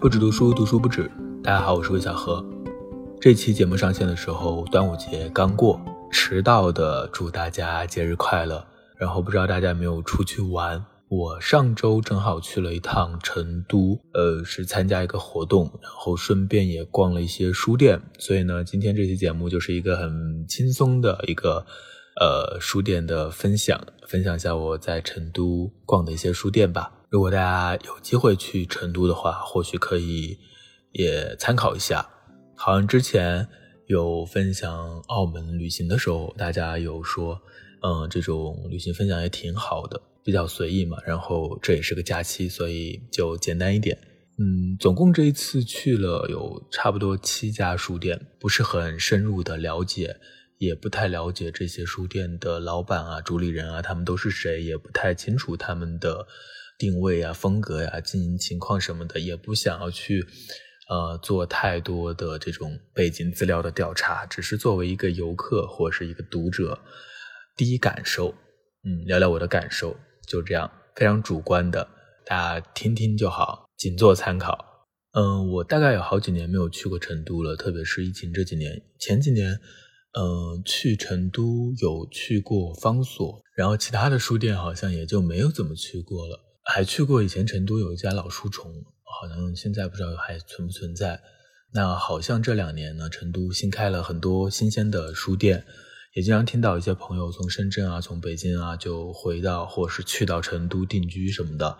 不止读书，读书不止。大家好，我是魏小何。这期节目上线的时候，端午节刚过，迟到的祝大家节日快乐。然后不知道大家有没有出去玩？我上周正好去了一趟成都，呃，是参加一个活动，然后顺便也逛了一些书店。所以呢，今天这期节目就是一个很轻松的一个呃书店的分享，分享一下我在成都逛的一些书店吧。如果大家有机会去成都的话，或许可以也参考一下。好像之前有分享澳门旅行的时候，大家有说，嗯，这种旅行分享也挺好的。比较随意嘛，然后这也是个假期，所以就简单一点。嗯，总共这一次去了有差不多七家书店，不是很深入的了解，也不太了解这些书店的老板啊、主理人啊，他们都是谁，也不太清楚他们的定位啊、风格呀、经营情况什么的，也不想要去呃做太多的这种背景资料的调查，只是作为一个游客或是一个读者，第一感受，嗯，聊聊我的感受。就这样，非常主观的，大家听听就好，仅做参考。嗯，我大概有好几年没有去过成都了，特别是疫情这几年。前几年，嗯，去成都有去过方所，然后其他的书店好像也就没有怎么去过了。还去过以前成都有一家老书虫，好像现在不知道还存不存在。那好像这两年呢，成都新开了很多新鲜的书店。也经常听到一些朋友从深圳啊、从北京啊就回到，或是去到成都定居什么的，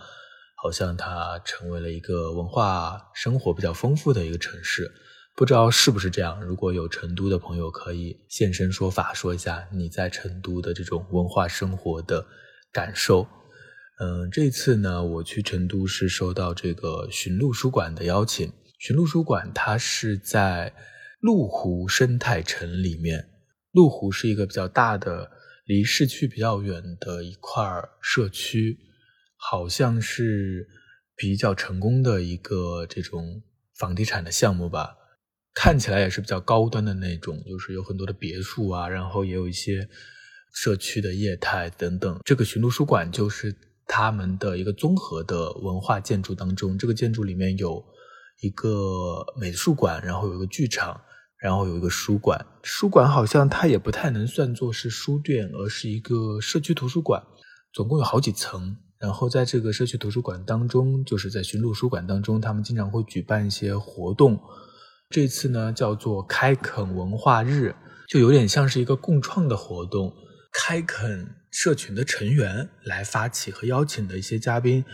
好像它成为了一个文化生活比较丰富的一个城市。不知道是不是这样？如果有成都的朋友，可以现身说法，说一下你在成都的这种文化生活的感受。嗯，这次呢，我去成都是受到这个寻路书馆的邀请。寻路书馆它是在麓湖生态城里面。麓湖是一个比较大的、离市区比较远的一块社区，好像是比较成功的一个这种房地产的项目吧。看起来也是比较高端的那种，就是有很多的别墅啊，然后也有一些社区的业态等等。这个寻路书馆就是他们的一个综合的文化建筑当中，这个建筑里面有一个美术馆，然后有一个剧场。然后有一个书馆，书馆好像它也不太能算作是书店，而是一个社区图书馆，总共有好几层。然后在这个社区图书馆当中，就是在寻路书馆当中，他们经常会举办一些活动。这次呢叫做开垦文化日，就有点像是一个共创的活动，开垦社群的成员来发起和邀请的一些嘉宾，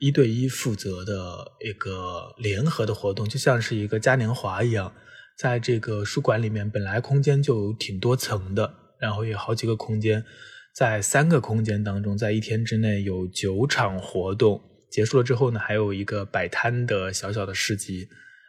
一对一负责的一个联合的活动，就像是一个嘉年华一样。在这个书馆里面，本来空间就挺多层的，然后有好几个空间，在三个空间当中，在一天之内有九场活动，结束了之后呢，还有一个摆摊的小小的市集，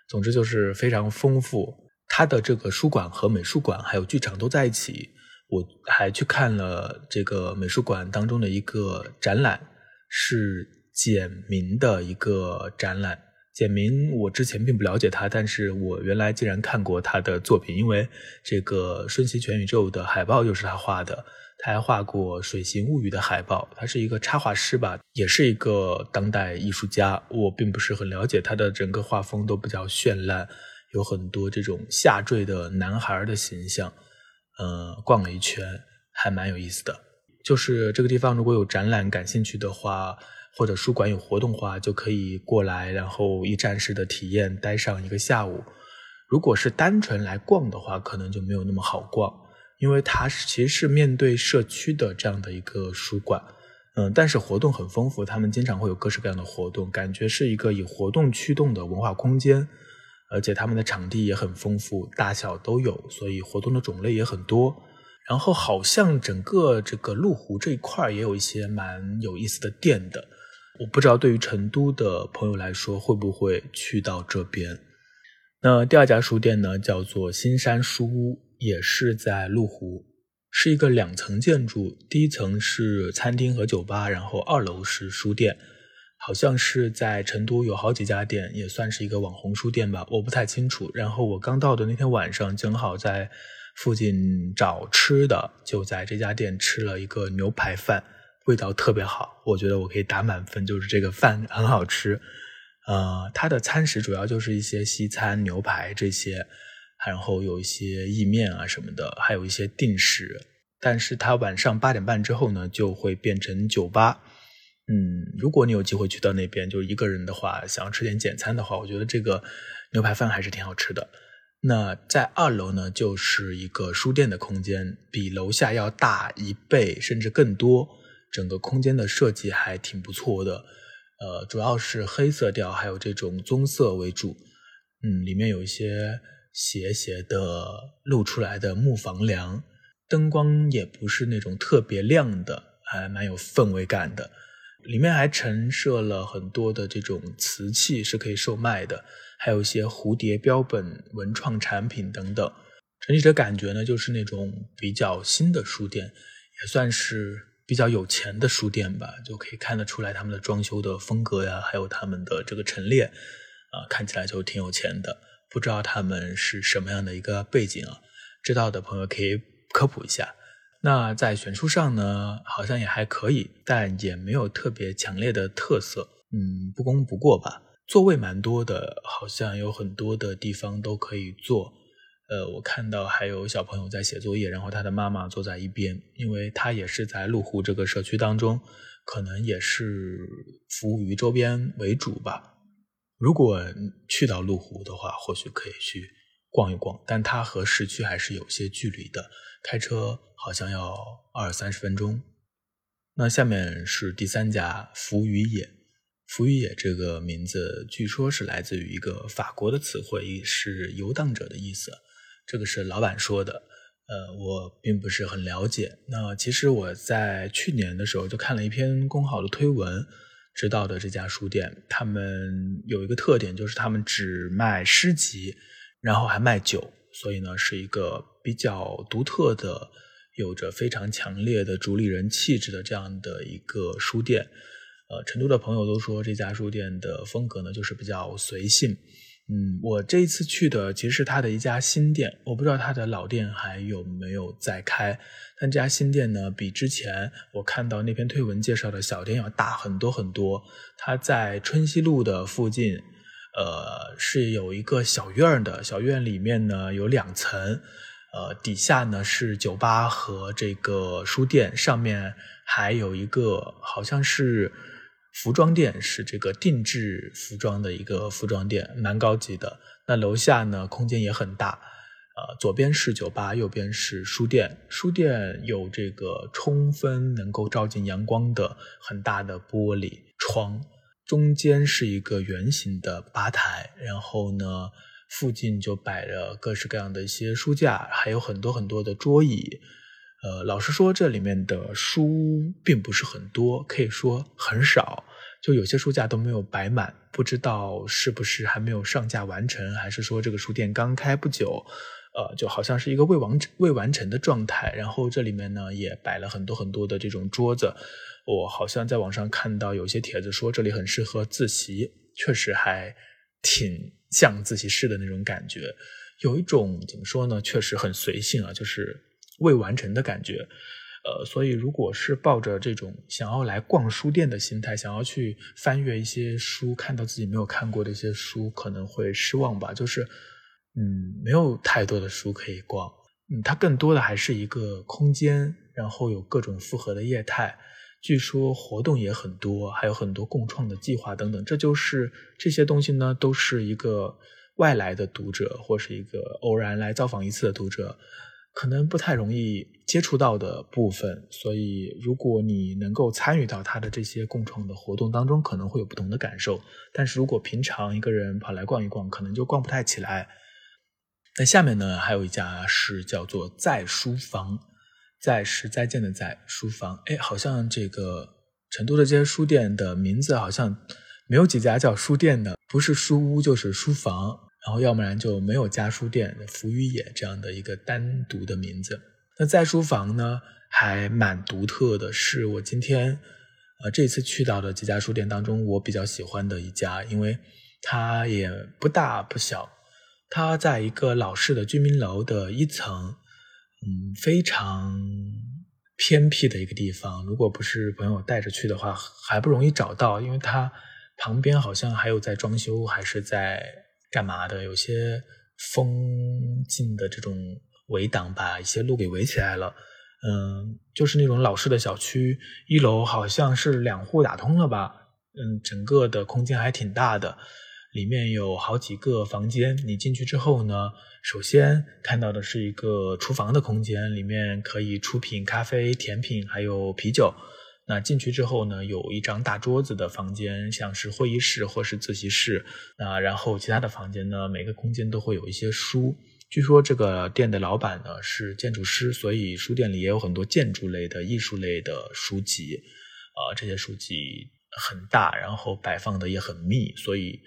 总之就是非常丰富。它的这个书馆和美术馆还有剧场都在一起，我还去看了这个美术馆当中的一个展览，是简明的一个展览。简明，我之前并不了解他，但是我原来竟然看过他的作品，因为这个《瞬息全宇宙》的海报就是他画的，他还画过《水形物语》的海报，他是一个插画师吧，也是一个当代艺术家。我并不是很了解他的整个画风，都比较绚烂，有很多这种下坠的男孩的形象。呃，逛了一圈，还蛮有意思的。就是这个地方如果有展览感兴趣的话。或者书馆有活动的话，就可以过来，然后一站式的体验，待上一个下午。如果是单纯来逛的话，可能就没有那么好逛，因为它是其实是面对社区的这样的一个书馆。嗯，但是活动很丰富，他们经常会有各式各样的活动，感觉是一个以活动驱动的文化空间。而且他们的场地也很丰富，大小都有，所以活动的种类也很多。然后好像整个这个麓湖这一块也有一些蛮有意思的店的。我不知道对于成都的朋友来说会不会去到这边。那第二家书店呢，叫做新山书屋，也是在麓湖，是一个两层建筑，第一层是餐厅和酒吧，然后二楼是书店。好像是在成都有好几家店，也算是一个网红书店吧，我不太清楚。然后我刚到的那天晚上，正好在附近找吃的，就在这家店吃了一个牛排饭。味道特别好，我觉得我可以打满分，就是这个饭很好吃，呃，它的餐食主要就是一些西餐、牛排这些，然后有一些意面啊什么的，还有一些定食。但是它晚上八点半之后呢，就会变成酒吧。嗯，如果你有机会去到那边，就一个人的话，想要吃点简餐的话，我觉得这个牛排饭还是挺好吃的。那在二楼呢，就是一个书店的空间，比楼下要大一倍甚至更多。整个空间的设计还挺不错的，呃，主要是黑色调，还有这种棕色为主。嗯，里面有一些斜斜的露出来的木房梁，灯光也不是那种特别亮的，还蛮有氛围感的。里面还陈设了很多的这种瓷器是可以售卖的，还有一些蝴蝶标本、文创产品等等。整体的感觉呢，就是那种比较新的书店，也算是比较有钱的书店吧，就可以看得出来他们的装修的风格呀，还有他们的这个陈列，啊，看起来就挺有钱的。不知道他们是什么样的一个背景啊？知道的朋友可以科普一下。那在选书上呢，好像也还可以，但也没有特别强烈的特色，嗯，不攻不过吧。座位蛮多的，好像有很多的地方都可以坐。呃，我看到还有小朋友在写作业，然后他的妈妈坐在一边，因为他也是在麓湖这个社区当中，可能也是服务于周边为主吧。如果去到麓湖的话，或许可以去逛一逛，但它和市区还是有些距离的。开车好像要二三十分钟。那下面是第三家福与野。福与野这个名字据说是来自于一个法国的词汇，是游荡者的意思。这个是老板说的，呃，我并不是很了解。那其实我在去年的时候就看了一篇公号的推文，知道的这家书店，他们有一个特点，就是他们只卖诗集，然后还卖酒。所以呢，是一个比较独特的、有着非常强烈的主理人气质的这样的一个书店。呃，成都的朋友都说这家书店的风格呢，就是比较随性。嗯，我这一次去的其实是他的一家新店，我不知道他的老店还有没有在开。但这家新店呢，比之前我看到那篇推文介绍的小店要大很多很多。它在春熙路的附近。呃，是有一个小院的，小院里面呢有两层，呃，底下呢是酒吧和这个书店，上面还有一个好像是服装店，是这个定制服装的一个服装店，蛮高级的。那楼下呢空间也很大，呃，左边是酒吧，右边是书店，书店有这个充分能够照进阳光的很大的玻璃窗。中间是一个圆形的吧台，然后呢，附近就摆着各式各样的一些书架，还有很多很多的桌椅。呃，老实说，这里面的书并不是很多，可以说很少，就有些书架都没有摆满。不知道是不是还没有上架完成，还是说这个书店刚开不久，呃，就好像是一个未完成未完成的状态。然后这里面呢，也摆了很多很多的这种桌子。我好像在网上看到有些帖子说这里很适合自习，确实还挺像自习室的那种感觉，有一种怎么说呢，确实很随性啊，就是未完成的感觉。呃，所以如果是抱着这种想要来逛书店的心态，想要去翻阅一些书，看到自己没有看过的一些书，可能会失望吧。就是，嗯，没有太多的书可以逛，嗯，它更多的还是一个空间，然后有各种复合的业态。据说活动也很多，还有很多共创的计划等等。这就是这些东西呢，都是一个外来的读者或是一个偶然来造访一次的读者，可能不太容易接触到的部分。所以，如果你能够参与到他的这些共创的活动当中，可能会有不同的感受。但是如果平常一个人跑来逛一逛，可能就逛不太起来。那下面呢，还有一家是叫做在书房。在是再见的在书房，哎，好像这个成都的这些书店的名字好像没有几家叫书店的，不是书屋就是书房，然后要不然就没有家书店福与野这样的一个单独的名字。那在书房呢，还蛮独特的，是我今天呃这次去到的几家书店当中，我比较喜欢的一家，因为它也不大不小，它在一个老式的居民楼的一层。嗯，非常偏僻的一个地方，如果不是朋友带着去的话，还不容易找到，因为它旁边好像还有在装修，还是在干嘛的？有些封禁的这种围挡，把一些路给围起来了。嗯，就是那种老式的小区，一楼好像是两户打通了吧？嗯，整个的空间还挺大的，里面有好几个房间。你进去之后呢，首先看到的是一个厨房的空间，里面可以出品咖啡、甜品，还有啤酒。那进去之后呢，有一张大桌子的房间，像是会议室或是自习室。那然后其他的房间呢，每个空间都会有一些书。据说这个店的老板呢是建筑师，所以书店里也有很多建筑类的、艺术类的书籍。啊，这些书籍很大，然后摆放的也很密，所以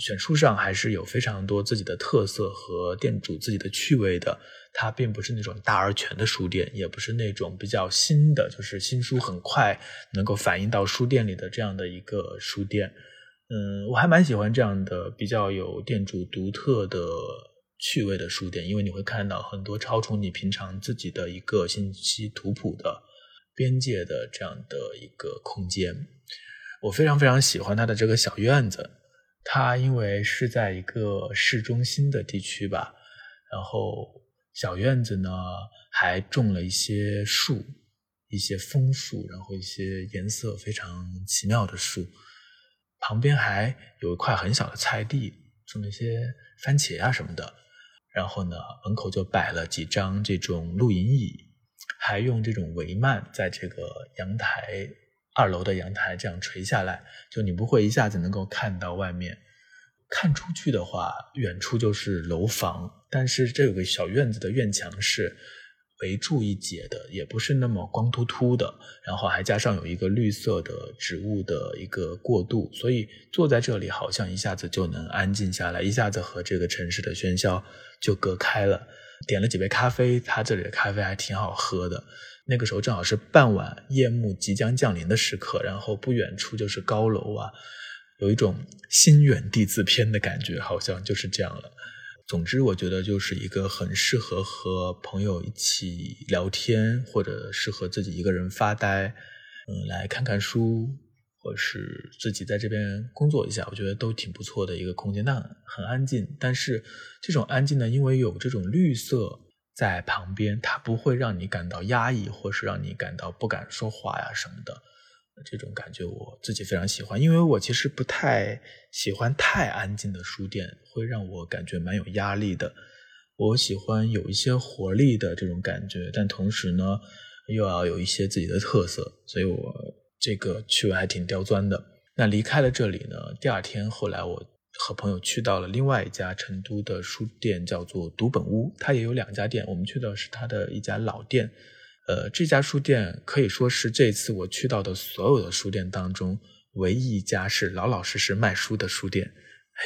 选书上还是有非常多自己的特色和店主自己的趣味的。它并不是那种大而全的书店，也不是那种比较新的，就是新书很快能够反映到书店里的这样的一个书店。嗯，我还蛮喜欢这样的比较有店主独特的趣味的书店，因为你会看到很多超出你平常自己的一个信息图谱的边界的这样的一个空间。我非常非常喜欢它的这个小院子，它因为是在一个市中心的地区吧，然后。小院子呢，还种了一些树，一些枫树，然后一些颜色非常奇妙的树。旁边还有一块很小的菜地，种了一些番茄啊什么的。然后呢，门口就摆了几张这种露营椅，还用这种帷幔在这个阳台二楼的阳台这样垂下来，就你不会一下子能够看到外面。看出去的话，远处就是楼房，但是这有个小院子的院墙是围住一截的，也不是那么光秃秃的，然后还加上有一个绿色的植物的一个过渡，所以坐在这里好像一下子就能安静下来，一下子和这个城市的喧嚣就隔开了。点了几杯咖啡，他这里的咖啡还挺好喝的。那个时候正好是傍晚，夜幕即将降临的时刻，然后不远处就是高楼啊。有一种心远地自偏的感觉，好像就是这样了。总之，我觉得就是一个很适合和朋友一起聊天，或者适合自己一个人发呆，嗯，来看看书，或是自己在这边工作一下，我觉得都挺不错的一个空间。那很安静，但是这种安静呢，因为有这种绿色在旁边，它不会让你感到压抑，或是让你感到不敢说话呀什么的。这种感觉我自己非常喜欢，因为我其实不太喜欢太安静的书店，会让我感觉蛮有压力的。我喜欢有一些活力的这种感觉，但同时呢，又要有一些自己的特色，所以我这个趣味还挺刁钻的。那离开了这里呢，第二天后来我和朋友去到了另外一家成都的书店，叫做读本屋，它也有两家店，我们去的是它的一家老店。呃，这家书店可以说是这次我去到的所有的书店当中唯一一家是老老实实卖书的书店，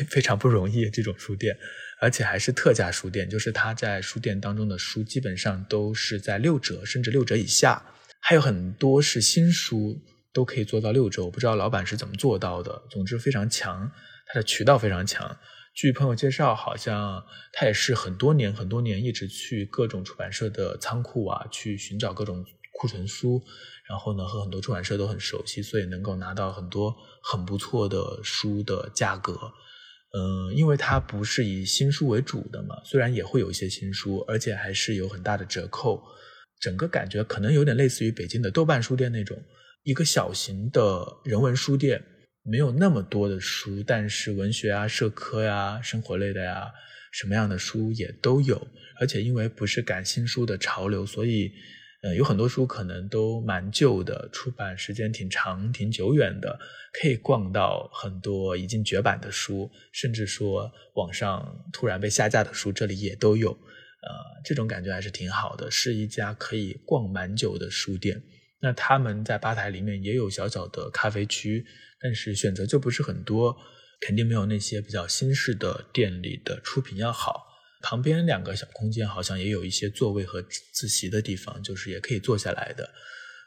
非常不容易这种书店，而且还是特价书店，就是他在书店当中的书基本上都是在六折甚至六折以下，还有很多是新书都可以做到六折，我不知道老板是怎么做到的，总之非常强，他的渠道非常强。据朋友介绍，好像他也是很多年、很多年一直去各种出版社的仓库啊，去寻找各种库存书，然后呢，和很多出版社都很熟悉，所以能够拿到很多很不错的书的价格。嗯，因为它不是以新书为主的嘛，虽然也会有一些新书，而且还是有很大的折扣，整个感觉可能有点类似于北京的豆瓣书店那种一个小型的人文书店。没有那么多的书，但是文学啊、社科呀、生活类的呀，什么样的书也都有。而且因为不是赶新书的潮流，所以，呃，有很多书可能都蛮旧的，出版时间挺长、挺久远的，可以逛到很多已经绝版的书，甚至说网上突然被下架的书，这里也都有。呃，这种感觉还是挺好的，是一家可以逛蛮久的书店。那他们在吧台里面也有小小的咖啡区。但是选择就不是很多，肯定没有那些比较新式的店里的出品要好。旁边两个小空间好像也有一些座位和自习的地方，就是也可以坐下来的。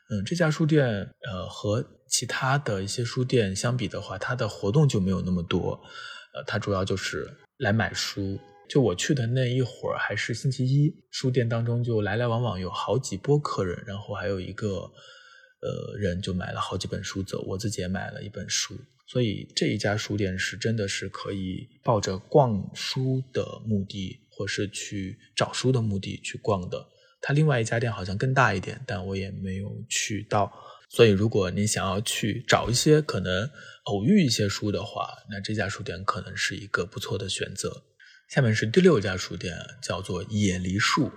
嗯，这家书店呃和其他的一些书店相比的话，它的活动就没有那么多。呃，它主要就是来买书。就我去的那一会儿还是星期一，书店当中就来来往往有好几波客人，然后还有一个。呃，人就买了好几本书走，我自己也买了一本书，所以这一家书店是真的是可以抱着逛书的目的，或是去找书的目的去逛的。它另外一家店好像更大一点，但我也没有去到。所以如果你想要去找一些可能偶遇一些书的话，那这家书店可能是一个不错的选择。下面是第六家书店，叫做野梨树，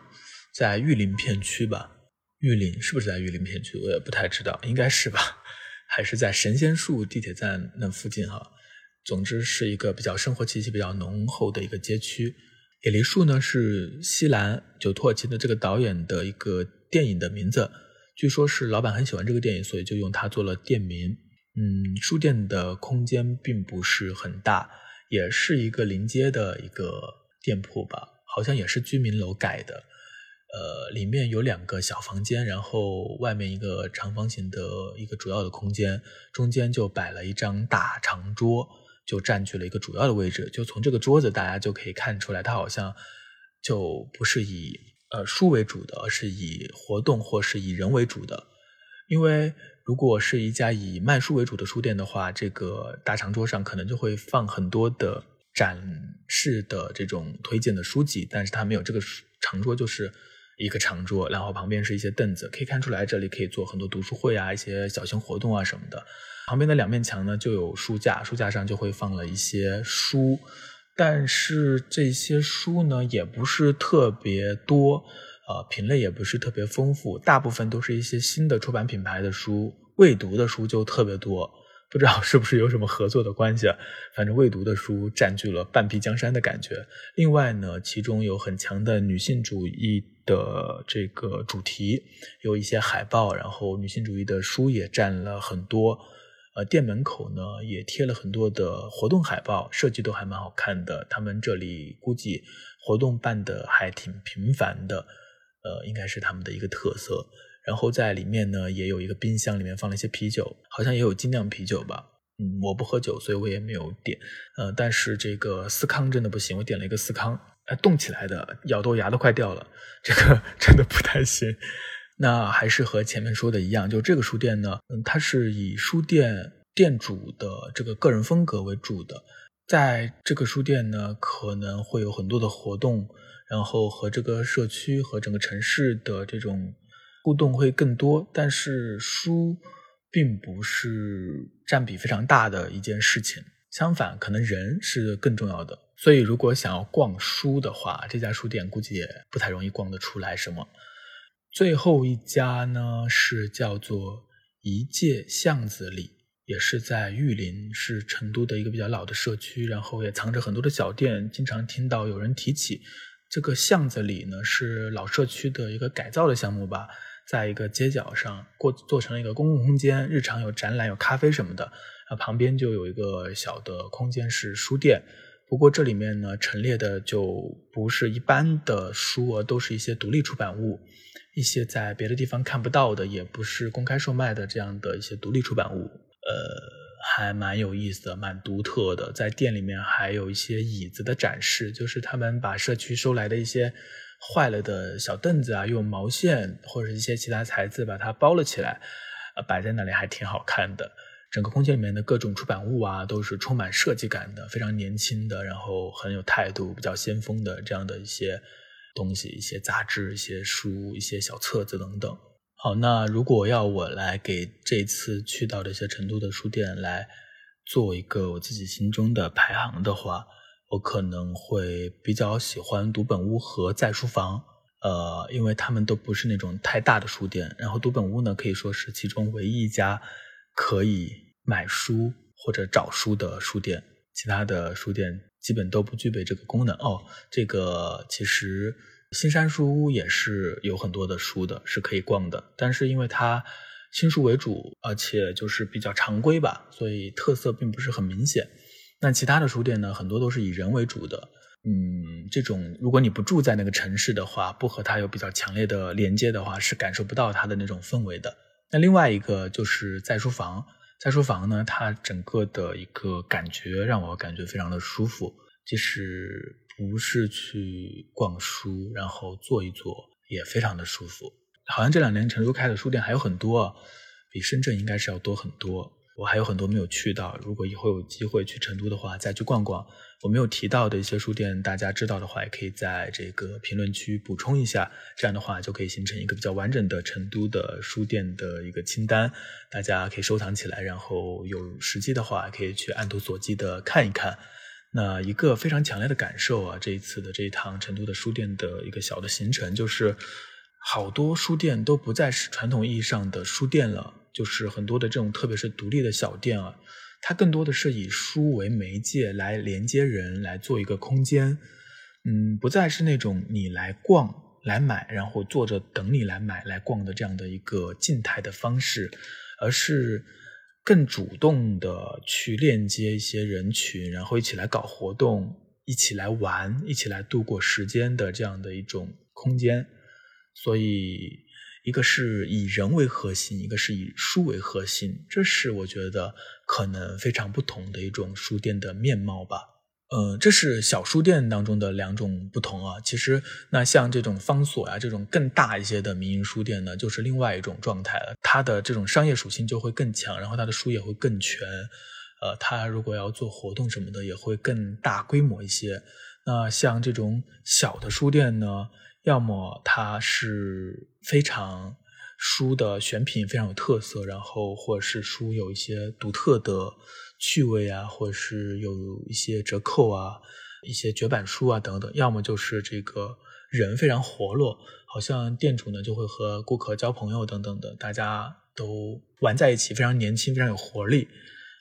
在玉林片区吧。玉林是不是在玉林片区？我也不太知道，应该是吧。还是在神仙树地铁站那附近哈，总之是一个比较生活气息比较浓厚的一个街区。野梨树呢是西兰九土耳其的这个导演的一个电影的名字，据说是老板很喜欢这个电影，所以就用它做了店名。嗯，书店的空间并不是很大，也是一个临街的一个店铺吧，好像也是居民楼改的。呃，里面有两个小房间，然后外面一个长方形的一个主要的空间，中间就摆了一张大长桌，就占据了一个主要的位置。就从这个桌子，大家就可以看出来，它好像就不是以呃书为主的，而是以活动或是以人为主的。因为如果是一家以卖书为主的书店的话，这个大长桌上可能就会放很多的展示的这种推荐的书籍，但是它没有这个长桌，就是。一个长桌，然后旁边是一些凳子，可以看出来这里可以做很多读书会啊，一些小型活动啊什么的。旁边的两面墙呢就有书架，书架上就会放了一些书，但是这些书呢也不是特别多，呃，品类也不是特别丰富，大部分都是一些新的出版品牌的书，未读的书就特别多。不知道是不是有什么合作的关系？反正未读的书占据了半壁江山的感觉。另外呢，其中有很强的女性主义的这个主题，有一些海报，然后女性主义的书也占了很多。呃，店门口呢也贴了很多的活动海报，设计都还蛮好看的。他们这里估计活动办的还挺频繁的，呃，应该是他们的一个特色。然后在里面呢，也有一个冰箱，里面放了一些啤酒，好像也有精酿啤酒吧。嗯，我不喝酒，所以我也没有点。呃，但是这个司康真的不行，我点了一个司康，哎，冻起来的，咬豆牙都快掉了，这个 真的不太行。那还是和前面说的一样，就这个书店呢，嗯，它是以书店店主的这个个人风格为主的，在这个书店呢，可能会有很多的活动，然后和这个社区和整个城市的这种。互动会更多，但是书并不是占比非常大的一件事情。相反，可能人是更重要的。所以，如果想要逛书的话，这家书店估计也不太容易逛得出来什么。最后一家呢，是叫做一界巷子里，也是在玉林，是成都的一个比较老的社区，然后也藏着很多的小店，经常听到有人提起。这个巷子里呢，是老社区的一个改造的项目吧。在一个街角上过做成了一个公共空间，日常有展览、有咖啡什么的。啊，旁边就有一个小的空间是书店，不过这里面呢陈列的就不是一般的书，而都是一些独立出版物，一些在别的地方看不到的，也不是公开售卖的这样的一些独立出版物。呃，还蛮有意思的，蛮独特的。在店里面还有一些椅子的展示，就是他们把社区收来的一些。坏了的小凳子啊，用毛线或者一些其他材质把它包了起来，呃，摆在那里还挺好看的。整个空间里面的各种出版物啊，都是充满设计感的，非常年轻的，然后很有态度、比较先锋的这样的一些东西，一些杂志、一些书、一些小册子等等。好，那如果要我来给这次去到这些成都的书店来做一个我自己心中的排行的话。我可能会比较喜欢读本屋和在书房，呃，因为他们都不是那种太大的书店。然后读本屋呢，可以说是其中唯一一家可以买书或者找书的书店，其他的书店基本都不具备这个功能。哦，这个其实新山书屋也是有很多的书的，是可以逛的，但是因为它新书为主，而且就是比较常规吧，所以特色并不是很明显。那其他的书店呢，很多都是以人为主的。嗯，这种如果你不住在那个城市的话，不和它有比较强烈的连接的话，是感受不到它的那种氛围的。那另外一个就是在书房，在书房呢，它整个的一个感觉让我感觉非常的舒服，即使不是去逛书，然后坐一坐也非常的舒服。好像这两年成都开的书店还有很多，比深圳应该是要多很多。我还有很多没有去到。如果以后有机会去成都的话，再去逛逛。我没有提到的一些书店，大家知道的话，也可以在这个评论区补充一下。这样的话，就可以形成一个比较完整的成都的书店的一个清单，大家可以收藏起来。然后有时机的话，可以去按图索骥的看一看。那一个非常强烈的感受啊，这一次的这一趟成都的书店的一个小的行程，就是好多书店都不再是传统意义上的书店了。就是很多的这种，特别是独立的小店啊，它更多的是以书为媒介来连接人，来做一个空间。嗯，不再是那种你来逛、来买，然后坐着等你来买、来逛的这样的一个静态的方式，而是更主动的去链接一些人群，然后一起来搞活动、一起来玩、一起来度过时间的这样的一种空间。所以。一个是以人为核心，一个是以书为核心，这是我觉得可能非常不同的一种书店的面貌吧。呃，这是小书店当中的两种不同啊。其实，那像这种方所呀，这种更大一些的民营书店呢，就是另外一种状态了。它的这种商业属性就会更强，然后它的书也会更全。呃，它如果要做活动什么的，也会更大规模一些。那像这种小的书店呢？要么它是非常书的选品非常有特色，然后或者是书有一些独特的趣味啊，或者是有一些折扣啊，一些绝版书啊等等。要么就是这个人非常活络，好像店主呢就会和顾客交朋友等等的，大家都玩在一起，非常年轻，非常有活力。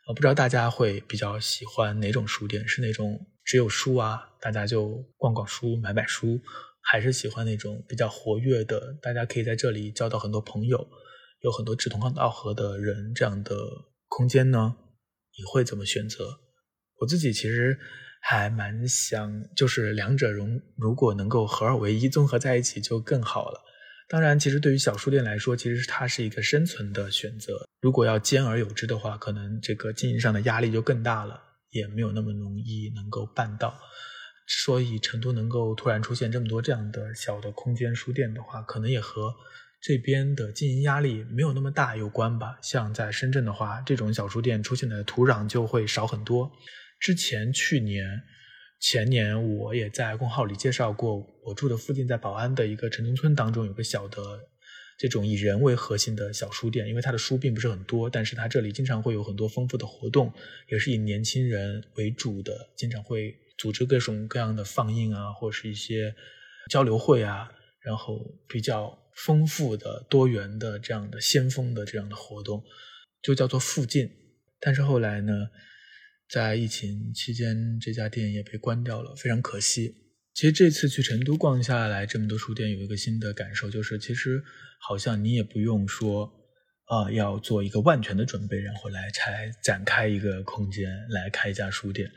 呃，不知道大家会比较喜欢哪种书店？是那种只有书啊，大家就逛逛书、买买书。还是喜欢那种比较活跃的，大家可以在这里交到很多朋友，有很多志同道合的人这样的空间呢？你会怎么选择？我自己其实还蛮想，就是两者融，如果能够合二为一，综合在一起就更好了。当然，其实对于小书店来说，其实它是一个生存的选择。如果要兼而有之的话，可能这个经营上的压力就更大了，也没有那么容易能够办到。所以成都能够突然出现这么多这样的小的空间书店的话，可能也和这边的经营压力没有那么大有关吧。像在深圳的话，这种小书店出现的土壤就会少很多。之前去年、前年我也在公号里介绍过，我住的附近在宝安的一个城中村当中有个小的这种以人为核心的小书店，因为它的书并不是很多，但是它这里经常会有很多丰富的活动，也是以年轻人为主的，经常会。组织各种各样的放映啊，或者是一些交流会啊，然后比较丰富的、多元的这样的先锋的这样的活动，就叫做附近。但是后来呢，在疫情期间，这家店也被关掉了，非常可惜。其实这次去成都逛下来，这么多书店，有一个新的感受，就是其实好像你也不用说啊，要做一个万全的准备，然后来才展开一个空间来开一家书店。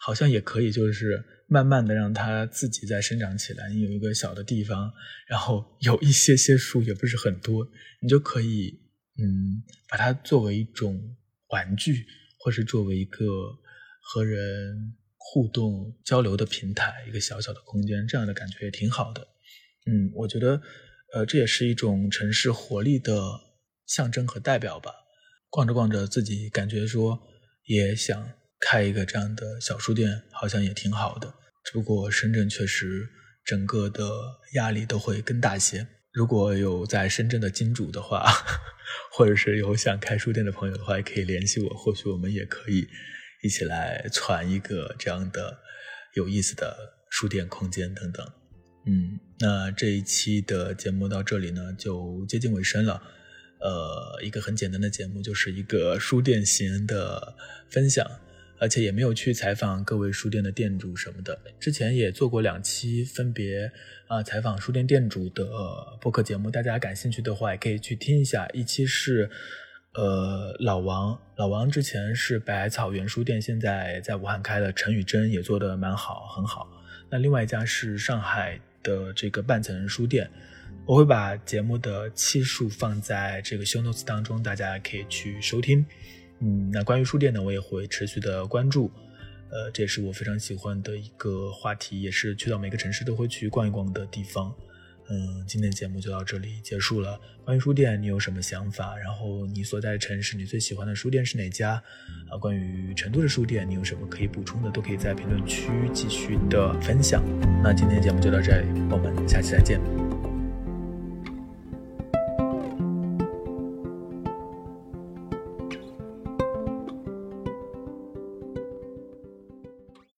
好像也可以，就是慢慢的让它自己再生长起来。你有一个小的地方，然后 有一些些树，也不是很多，你就可以，嗯，把它作为一种玩具，或是作为一个和人互动交流的平台，一个小小的空间，这样的感觉也挺好的。嗯，我觉得，呃，这也是一种城市活力的象征和代表吧。逛着逛着，自己感觉说，也想。开一个这样的小书店好像也挺好的，只不过深圳确实整个的压力都会更大些。如果有在深圳的金主的话，或者是有想开书店的朋友的话，也可以联系我，或许我们也可以一起来攒一个这样的有意思的书店空间等等。嗯，那这一期的节目到这里呢，就接近尾声了。呃，一个很简单的节目，就是一个书店型的分享。而且也没有去采访各位书店的店主什么的。之前也做过两期分别啊采访书店店主的播客节目，大家感兴趣的话也可以去听一下。一期是呃老王，老王之前是百草园书店，现在在武汉开了陈宇珍也做的蛮好，很好。那另外一家是上海的这个半层书店，我会把节目的期数放在这个 show notes 当中，大家可以去收听。嗯，那关于书店呢，我也会持续的关注，呃，这也是我非常喜欢的一个话题，也是去到每个城市都会去逛一逛的地方。嗯，今天节目就到这里结束了。关于书店，你有什么想法？然后你所在的城市，你最喜欢的书店是哪家？啊，关于成都的书店，你有什么可以补充的，都可以在评论区继续的分享。那今天节目就到这里，我们下期再见。